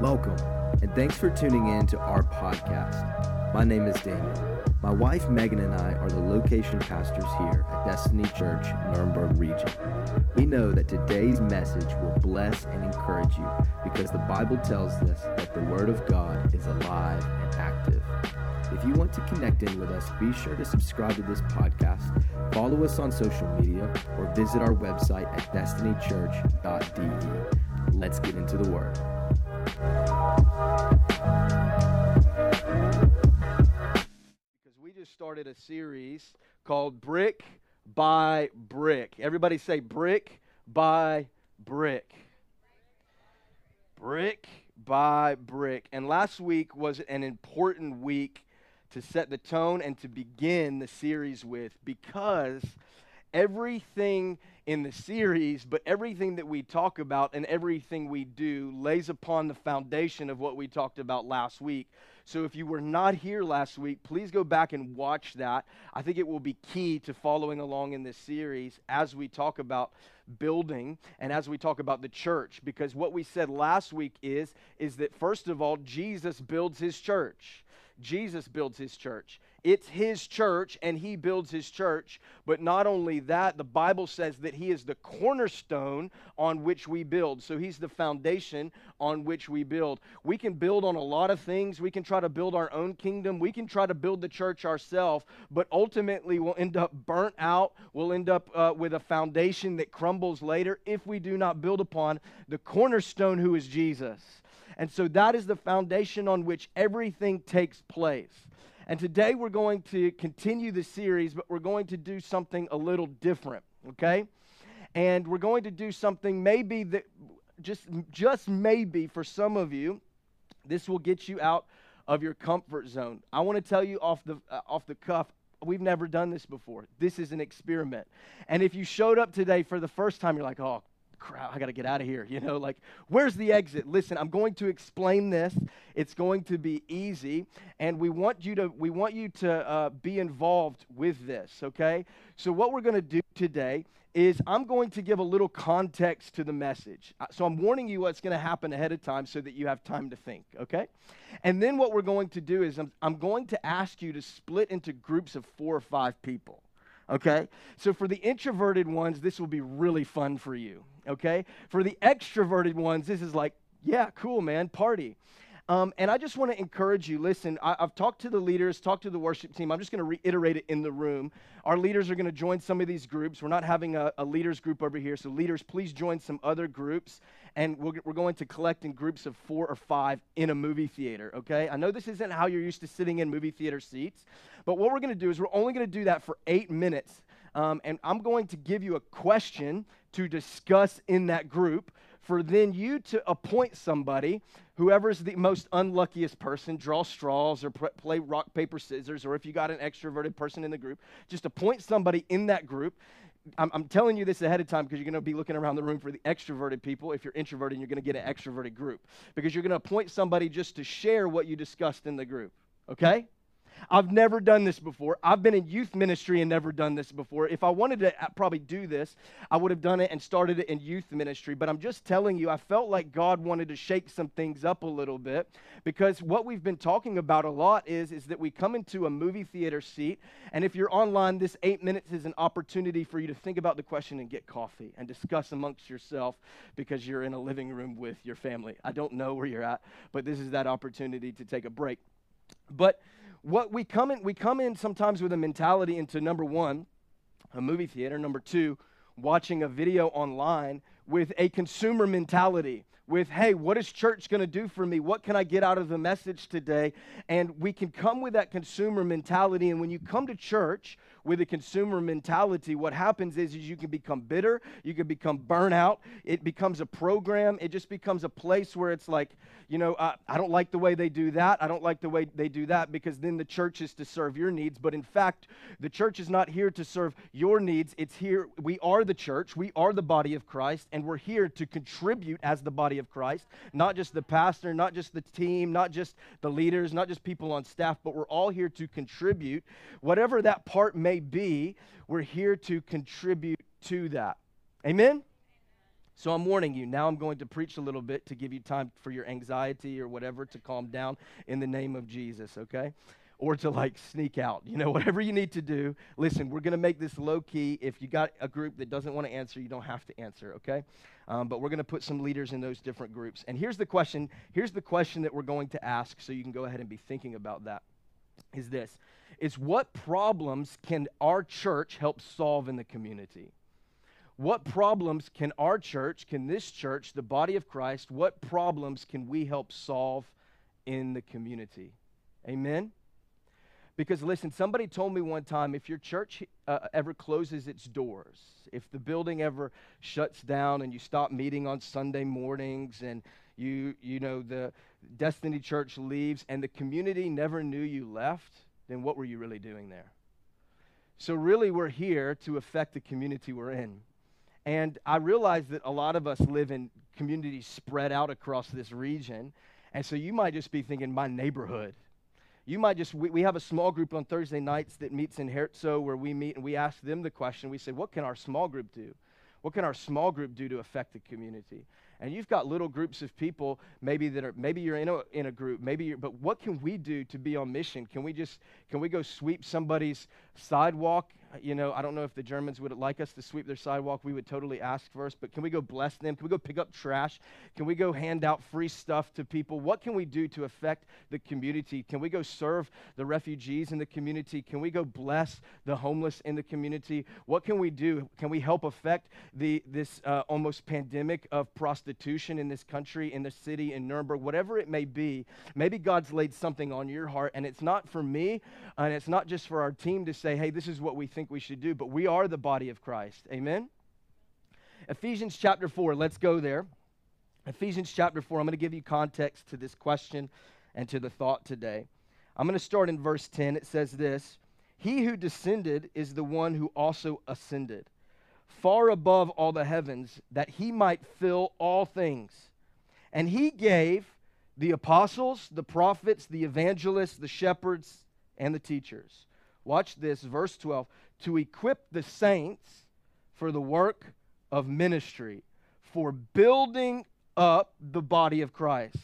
Welcome, and thanks for tuning in to our podcast. My name is Daniel. My wife Megan and I are the location pastors here at Destiny Church, Nuremberg region. We know that today's message will bless and encourage you because the Bible tells us that the Word of God is alive and active. If you want to connect in with us, be sure to subscribe to this podcast, follow us on social media, or visit our website at destinychurch.de. Let's get into the Word. Because we just started a series called Brick by Brick. Everybody say brick by brick. Brick by brick. And last week was an important week to set the tone and to begin the series with because everything in the series, but everything that we talk about and everything we do lays upon the foundation of what we talked about last week. So if you were not here last week, please go back and watch that. I think it will be key to following along in this series as we talk about building and as we talk about the church because what we said last week is is that first of all Jesus builds his church. Jesus builds his church. It's his church and he builds his church. But not only that, the Bible says that he is the cornerstone on which we build. So he's the foundation on which we build. We can build on a lot of things. We can try to build our own kingdom. We can try to build the church ourselves. But ultimately, we'll end up burnt out. We'll end up uh, with a foundation that crumbles later if we do not build upon the cornerstone who is Jesus. And so that is the foundation on which everything takes place. And today we're going to continue the series, but we're going to do something a little different, okay? And we're going to do something maybe that just just maybe for some of you this will get you out of your comfort zone. I want to tell you off the uh, off the cuff We've never done this before. This is an experiment. And if you showed up today for the first time, you're like, oh, crap, I got to get out of here. You know, like, where's the exit? Listen, I'm going to explain this. It's going to be easy, and we want you to we want you to uh, be involved with this. Okay. So what we're going to do today is I'm going to give a little context to the message. Uh, so I'm warning you what's going to happen ahead of time so that you have time to think. Okay. And then what we're going to do is I'm, I'm going to ask you to split into groups of four or five people okay? So for the introverted ones, this will be really fun for you, okay? For the extroverted ones, this is like, yeah, cool, man, party. Um, and I just want to encourage you listen, I, have talked to the leaders, talked to the worship team. I'm just going to reiterate it in the room. Our leaders are going to join some of these groups. We're not having a, a, leaders group over here. So, leaders, please join some other groups. And we're, we're going to collect in groups of four or five in a movie theater, okay? I know this isn't how you're used to sitting in movie theater seats, but what we're going to do is we're only going to do that for eight minutes. Um, and I'm going to give you a question to discuss in that group for then you to appoint somebody, whoever's the most unluckiest person, draw straws or play rock, paper, scissors, or if you got an extroverted person in the group, just appoint somebody in that group. I'm, I'm telling you this ahead of time because you're going to be looking around the room for the extroverted people. If you're introverted, you're going to get an extroverted group because you're going to appoint somebody just to share what you discussed in the group. Okay? I've never done this before. I've been in youth ministry and never done this before. If I wanted to uh, probably do this, I would have done it and started it in youth ministry. But I'm just telling you, I felt like God wanted to shake some things up a little bit because what we've been talking about a lot is, is that we come into a movie theater seat. And if you're online, this eight minutes is an opportunity for you to think about the question and get coffee and discuss amongst yourself because you're in a living room with your family. I don't know where you're at, but this is that opportunity to take a break. But what we come in we come in sometimes with a mentality into number one a movie theater number two watching a video online with a consumer mentality with, hey, what is church going to do for me? What can I get out of the message today? And we can come with that consumer mentality. And when you come to church with a consumer mentality, what happens is, is you can become bitter, you can become burnout. It becomes a program, it just becomes a place where it's like, you know, uh, I don't like the way they do that. I don't like the way they do that because then the church is to serve your needs. But in fact, the church is not here to serve your needs. It's here, we are the church, we are the body of Christ, and we're here to contribute as the body of Christ, not just the pastor, not just the team, not just the leaders, not just people on staff, but we're all here to contribute. Whatever that part may be, we're here to contribute to that. Amen? So I'm warning you. Now I'm going to preach a little bit to give you time for your anxiety or whatever to calm down in the name of Jesus, okay? Or to like sneak out, you know, whatever you need to do. Listen, we're going to make this low key. If you got a group that doesn't want to answer, you don't have to answer, okay? Um, but we're going to put some leaders in those different groups. And here's the question. Here's the question that we're going to ask, so you can go ahead and be thinking about that. Is this? Is what problems can our church help solve in the community? What problems can our church, can this church, the body of Christ, what problems can we help solve in the community? Amen? Because listen, somebody told me one time if your church uh, ever closes its doors, if the building ever shuts down and you stop meeting on Sunday mornings and you you know the Destiny Church leaves and the community never knew you left, then what were you really doing there? So really we're here to affect the community we're in. And I realize that a lot of us live in communities spread out across this region. And so you might just be thinking, my neighborhood. You might just, we, we have a small group on Thursday nights that meets in Herzo where we meet and we ask them the question. We say, what can our small group do? What can our small group do to affect the community? And you've got little groups of people, maybe that are, maybe you're in a, in a group, maybe you're, but what can we do to be on mission? Can we just, can we go sweep somebody's sidewalk you know, I don't know if the Germans would like us to sweep their sidewalk. We would totally ask first, but can we go bless them? Can we go pick up trash? Can we go hand out free stuff to people? What can we do to affect the community? Can we go serve the refugees in the community? Can we go bless the homeless in the community? What can we do? Can we help affect the this uh, almost pandemic of prostitution in this country, in the city, in Nuremberg, whatever it may be? Maybe God's laid something on your heart, and it's not for me, and it's not just for our team to say, "Hey, this is what we think." Think we should do, but we are the body of Christ. Amen? Ephesians chapter 4, let's go there. Ephesians chapter 4, I'm going to give you context to this question and to the thought today. I'm going to start in verse 10. It says this He who descended is the one who also ascended, far above all the heavens, that he might fill all things. And he gave the apostles, the prophets, the evangelists, the shepherds, and the teachers. Watch this, verse 12 to equip the saints for the work of ministry, for building up the body of Christ.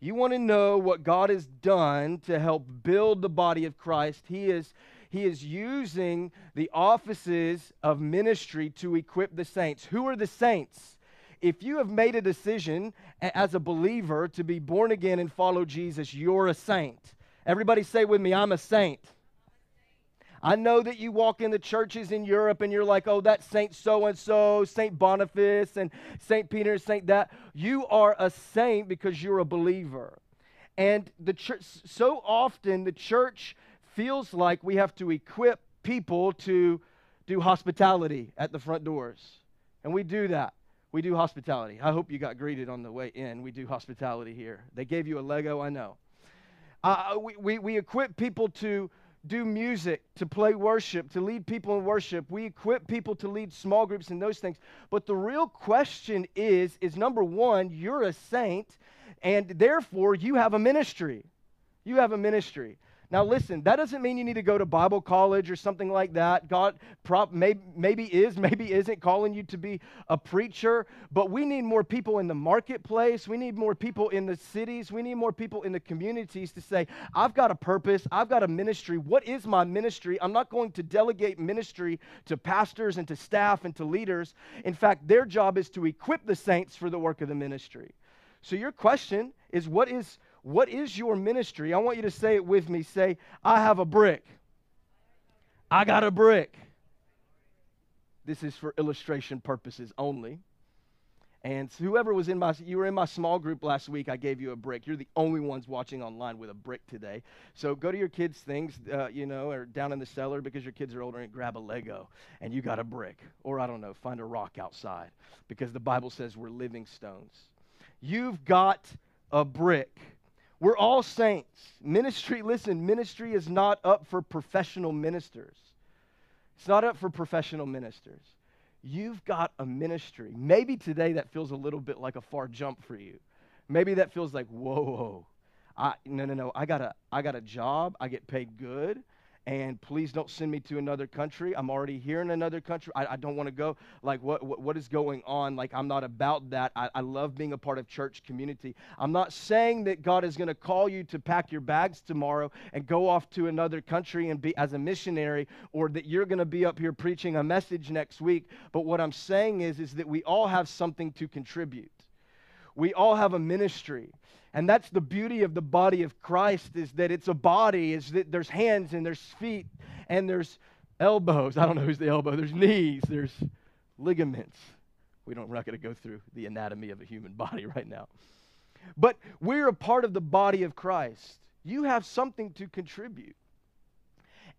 You want to know what God has done to help build the body of Christ? He is he is using the offices of ministry to equip the saints. Who are the saints? If you have made a decision as a believer to be born again and follow Jesus, you're a saint. Everybody say with me, I'm a saint. I know that you walk in the churches in Europe and you're like, oh, that's Saint so and so, Saint Boniface, and Saint Peter, Saint that. You are a saint because you're a believer. And the church, so often the church feels like we have to equip people to do hospitality at the front doors. And we do that. We do hospitality. I hope you got greeted on the way in. We do hospitality here. They gave you a Lego, I know. Uh, we, we, we equip people to do music, to play worship, to lead people in worship. We equip people to lead small groups and those things. But the real question is is number 1, you're a saint and therefore you have a ministry. You have a ministry. Now, listen, that doesn't mean you need to go to Bible college or something like that. God prop, may, maybe is, maybe isn't calling you to be a preacher, but we need more people in the marketplace. We need more people in the cities. We need more people in the communities to say, I've got a purpose, I've got a ministry. What is my ministry? I'm not going to delegate ministry to pastors and to staff and to leaders. In fact, their job is to equip the saints for the work of the ministry. So, your question is what is what is your ministry? I want you to say it with me. Say, I have a brick. I got a brick. This is for illustration purposes only. And whoever was in my, you were in my small group last week, I gave you a brick. You're the only ones watching online with a brick today. So go to your kids' things, uh, you know, or down in the cellar because your kids are older and grab a Lego and you got a brick. Or I don't know, find a rock outside because the Bible says we're living stones. You've got a brick. We're all saints. Ministry, listen, ministry is not up for professional ministers. It's not up for professional ministers. You've got a ministry. Maybe today that feels a little bit like a far jump for you. Maybe that feels like, whoa, whoa. I, no, no, no. I got, a, I got a job. I get paid good. And please don't send me to another country. I'm already here in another country. I, I don't want to go. Like, what, what, what is going on? Like, I'm not about that. I, I love being a part of church community. I'm not saying that God is going to call you to pack your bags tomorrow and go off to another country and be as a missionary or that you're going to be up here preaching a message next week. But what I'm saying is, is that we all have something to contribute. We all have a ministry. And that's the beauty of the body of Christ is that it's a body, is that there's hands and there's feet and there's elbows. I don't know who's the elbow. There's knees, there's ligaments. We don't, we're not going to go through the anatomy of a human body right now. But we're a part of the body of Christ. You have something to contribute.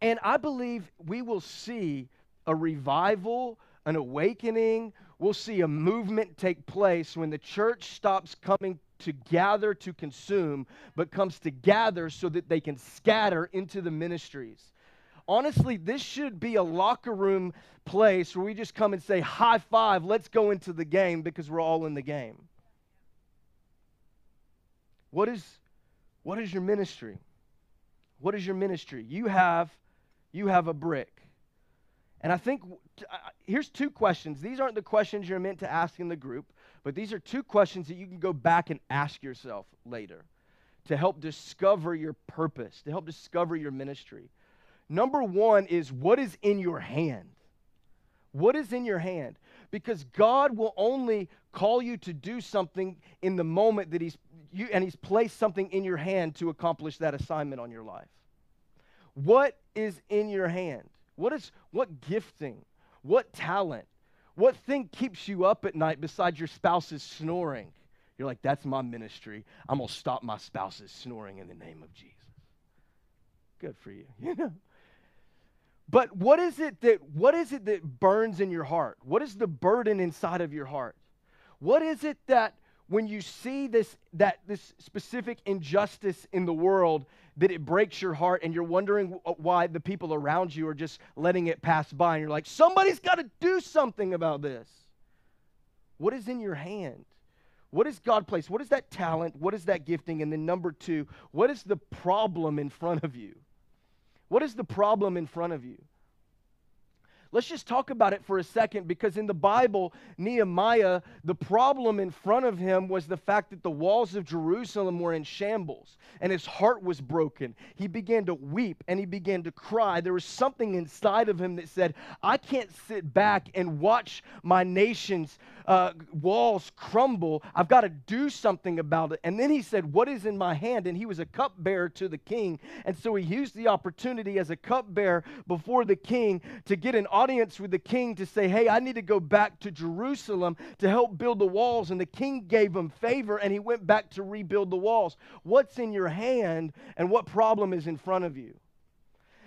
And I believe we will see a revival, an awakening. We'll see a movement take place when the church stops coming to gather to consume, but comes to gather so that they can scatter into the ministries. Honestly, this should be a locker room place where we just come and say, high five, let's go into the game because we're all in the game. What is, what is your ministry? What is your ministry? You have, you have a brick. And I think uh, here's two questions. These aren't the questions you're meant to ask in the group. But these are two questions that you can go back and ask yourself later to help discover your purpose, to help discover your ministry. Number one is what is in your hand? What is in your hand? Because God will only call you to do something in the moment that He's you and He's placed something in your hand to accomplish that assignment on your life. What is in your hand? What is what gifting? What talent? What thing keeps you up at night besides your spouse's snoring? You're like, that's my ministry. I'm going to stop my spouse's snoring in the name of Jesus. Good for you, you know. But what is it that what is it that burns in your heart? What is the burden inside of your heart? What is it that when you see this that this specific injustice in the world that it breaks your heart and you're wondering uh, why the people around you are just letting it pass by and you're like somebody's got to do something about this. What is in your hand? What is god placed? What is that talent? What is that gifting? And then number two what is the problem in front of you? What is the problem in front of you Let's just talk about it for a second because in the Bible, Nehemiah, the problem in front of him was the fact that the walls of Jerusalem were in shambles and his heart was broken. He began to weep and he began to cry. There was something inside of him that said, I can't sit back and watch my nation's uh, walls crumble. I've got to do something about it. And then he said, What is in my hand? And he was a cupbearer to the king. And so he used the opportunity as a cupbearer before the king to get an audience with the king to say, Hey, I need to go back to Jerusalem to help build the walls. And the king gave him favor and he went back to rebuild the walls. What's in your hand and what problem is in front of you?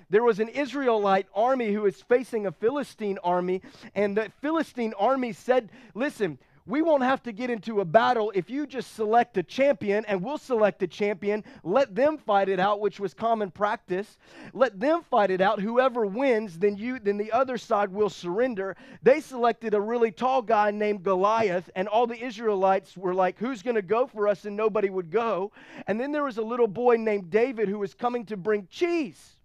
there was an Israelite army who was facing a Philistine army, and the Philistine army said, Listen, we won't have to get into a battle if you just select a champion, and we'll select a champion. Let them fight it out, which was common practice. Let them fight it out. Whoever wins, then you, then the other side will surrender. They selected a really tall guy named Goliath, and all the Israelites were like, "Who's going to go for us?" And nobody would go. And then there was a little boy named David who was coming to bring cheese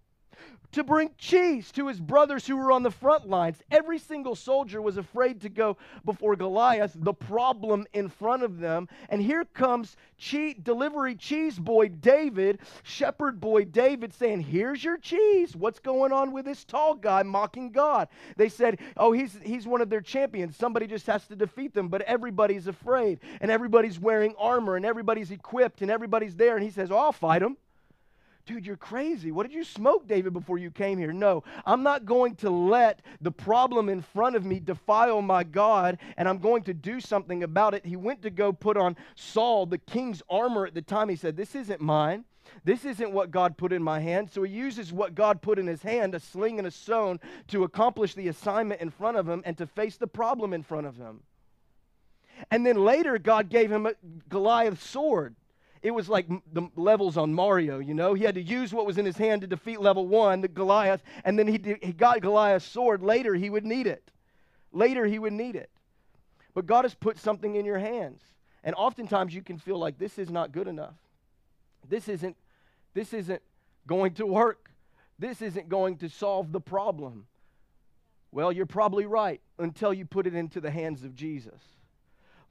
to bring cheese to his brothers who were on the front lines. Every single soldier was afraid to go before Goliath, the problem in front of them. And here comes cheese, delivery cheese boy David, shepherd boy David, saying, Here's your cheese. What's going on with this tall guy mocking God? They said, Oh, he's, he's one of their champions. Somebody just has to defeat them. But everybody's afraid, and everybody's wearing armor, and everybody's equipped, and everybody's there. And he says, Oh, I'll fight him. Dude, you're crazy. What did you smoke, David, before you came here? No, I'm not going to let the problem in front of me defile my God, and I'm going to do something about it. He went to go put on Saul, the king's armor at the time. He said, This isn't mine. This isn't what God put in my hand. So he uses what God put in his hand, a sling and a stone, to accomplish the assignment in front of him and to face the problem in front of him. And then later, God gave him a Goliath's sword it was like the levels on Mario, you know. He had to use what was in his hand to defeat level one, the Goliath, and then he, did, he got Goliath's sword. Later, he would need it. Later, he would need it. But God has put something in your hands. And oftentimes you can feel like this is not good enough. This isn't, this isn't going to work. this isn't going to solve the problem. Well, you're probably right until you put it into the hands of Jesus.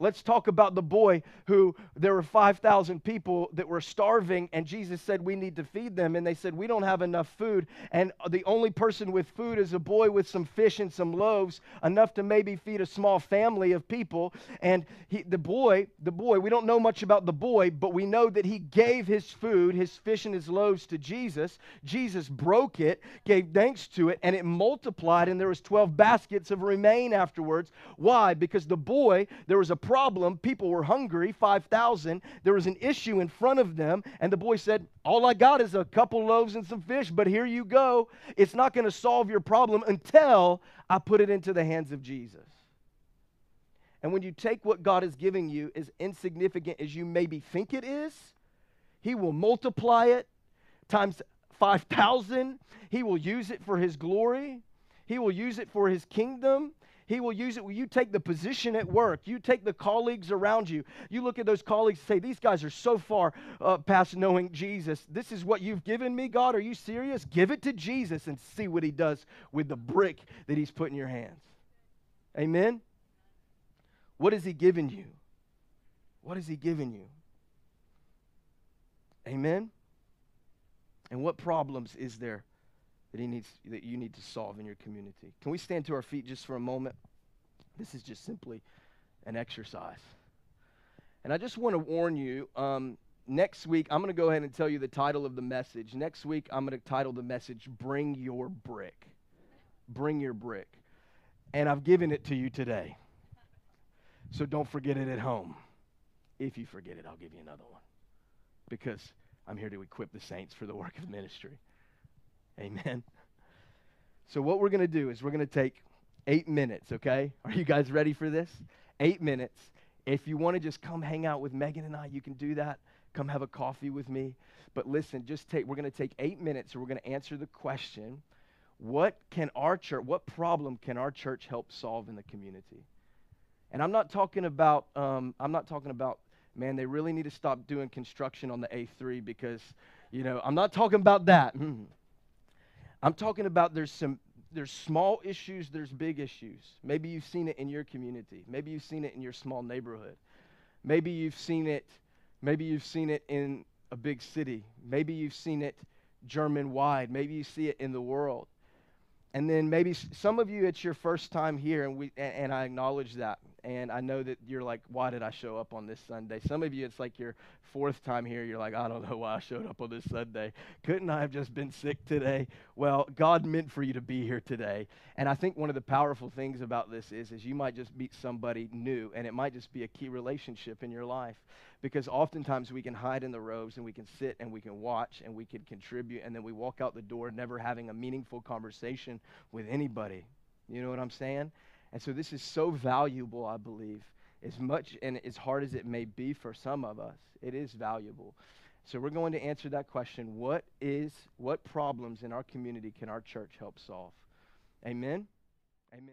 Let's talk about the boy who there were 5,000 people that were starving, and Jesus said, We need to feed them. And they said, We don't have enough food. And the only person with food is a boy with some fish and some loaves, enough to maybe feed a small family of people. And he, the boy, the boy, we don't know much about the boy, but we know that he gave his food, his fish and his loaves to Jesus. Jesus broke it, gave thanks to it, and it multiplied, and there was 12 baskets of remain afterwards. Why? Because the boy, there was a problem. People were hungry, 5,000. There was an issue in front of them. And the boy said, All I got is a couple loaves and some fish, but here you go. It's not going to solve your problem until I put it into the hands of Jesus. And when you take what God is giving you, as insignificant as you maybe think it is, He will multiply it times 5,000. He will use it for His glory. He will use it for His kingdom. He will use it when you take the position at work, you take the colleagues around you. You look at those colleagues and say, These guys are so far uh, past knowing Jesus. This is what you've given me, God. Are you serious? Give it to Jesus and see what He does with the brick that He's put in your hands. Amen? What has He given you? What has He given you? Amen? And what problems is there that he needs that you need to solve in your community. Can we stand to our feet just for a moment? This is just simply an exercise. And I just want to warn you um, next week, I'm going to go ahead and tell you the title of the message. Next week, I'm going to title the message, Bring Your Brick. Bring Your Brick. And I've given it to you today. So don't forget it at home. If you forget it, I'll give you another one. Because I'm here to equip the saints for the work of ministry. Amen. So, what we're going to do is we're going to take eight minutes, okay? Are you guys ready for this? Eight minutes. If you want to just come hang out with Megan and I, you can do that. Come have a coffee with me. But listen, just take, we're going to take eight minutes and we're going to answer the question what can our church, what problem can our church help solve in the community? And I'm not talking about, um, I'm not talking about, man, they really need to stop doing construction on the A3 because, you know, I'm not talking about that. Mm. I'm talking about there's some there's small issues, there's big issues. Maybe you've seen it in your community. Maybe you've seen it in your small neighborhood. Maybe you've seen it maybe you've seen it in a big city. Maybe you've seen it German wide. Maybe you see it in the world. And then maybe some of you it's your first time here and we and, and I acknowledge that. And I know that you're like, why did I show up on this Sunday? Some of you, it's like your fourth time here. You're like, I don't know why I showed up on this Sunday. Couldn't I have just been sick today? Well, God meant for you to be here today. And I think one of the powerful things about this is, is you might just meet somebody new, and it might just be a key relationship in your life. Because oftentimes we can hide in the robes and we can sit and we can watch and we can contribute, and then we walk out the door never having a meaningful conversation with anybody. You know what I'm saying? And so this is so valuable, I believe. As much and as hard as it may be for some of us, it is valuable. So we're going to answer that question. What is what problems in our community can our church help solve? Amen. Amen.